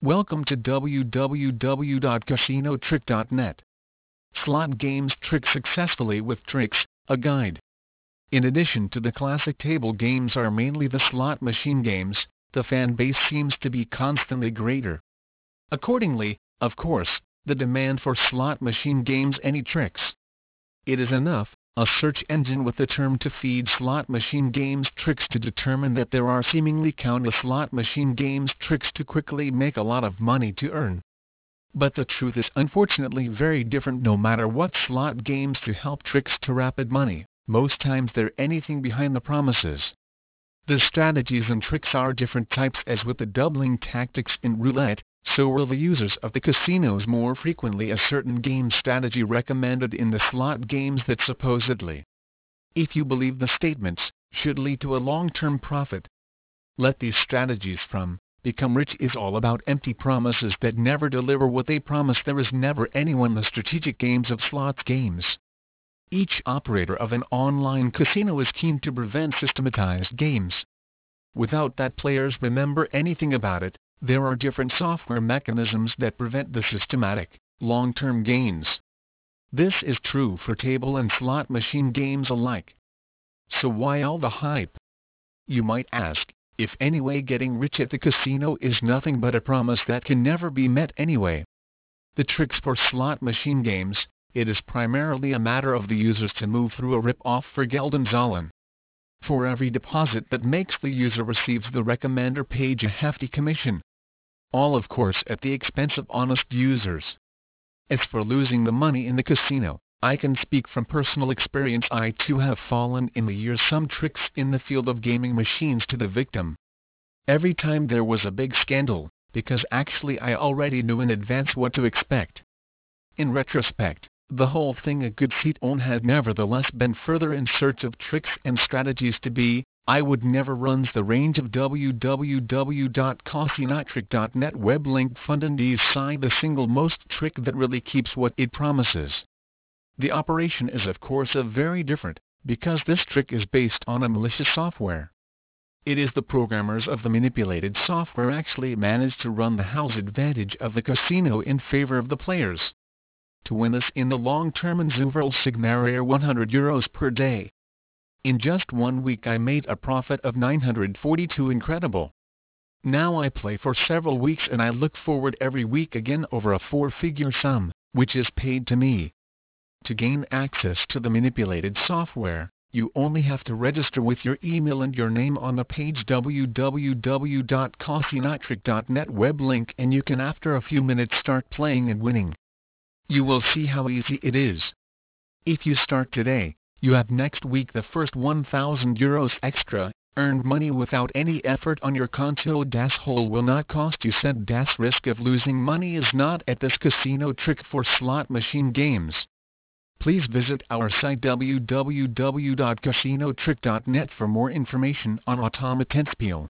Welcome to www.casinotrick.net. Slot games trick successfully with tricks, a guide. In addition to the classic table games are mainly the slot machine games, the fan base seems to be constantly greater. Accordingly, of course, the demand for slot machine games any tricks. It is enough, a search engine with the term to feed slot machine games tricks to determine that there are seemingly countless slot machine games tricks to quickly make a lot of money to earn. But the truth is unfortunately very different no matter what slot games to help tricks to rapid money, most times they're anything behind the promises. The strategies and tricks are different types as with the doubling tactics in roulette, so will the users of the casinos more frequently a certain game strategy recommended in the slot games that supposedly, if you believe the statements, should lead to a long-term profit. Let these strategies from Become Rich is all about empty promises that never deliver what they promise there is never anyone the strategic games of slots games. Each operator of an online casino is keen to prevent systematized games. Without that players remember anything about it, there are different software mechanisms that prevent the systematic, long-term gains. This is true for table and slot machine games alike. So why all the hype? You might ask, if anyway getting rich at the casino is nothing but a promise that can never be met anyway. The tricks for slot machine games, it is primarily a matter of the users to move through a rip-off for Geldenzahlen. For every deposit that makes the user receives the recommender page a hefty commission all of course at the expense of honest users. As for losing the money in the casino, I can speak from personal experience I too have fallen in the years some tricks in the field of gaming machines to the victim. Every time there was a big scandal, because actually I already knew in advance what to expect. In retrospect, the whole thing a good seat on had nevertheless been further in search of tricks and strategies to be, I would never runs the range of www.casinotrick.net web link Fundandies side the single most trick that really keeps what it promises. The operation is of course a very different, because this trick is based on a malicious software. It is the programmers of the manipulated software actually manage to run the house advantage of the casino in favor of the players. To win this in the long term in Zuverl Sigmaria 100 euros per day, in just one week I made a profit of 942 incredible. Now I play for several weeks and I look forward every week again over a four-figure sum, which is paid to me. To gain access to the manipulated software, you only have to register with your email and your name on the page www.casinotrick.net web link and you can after a few minutes start playing and winning. You will see how easy it is. If you start today, you have next week the first 1000 euros extra, earned money without any effort on your konto das whole will not cost you cent das risk of losing money is not at this casino trick for slot machine games. Please visit our site www.casinotrick.net for more information on Automatenspiel.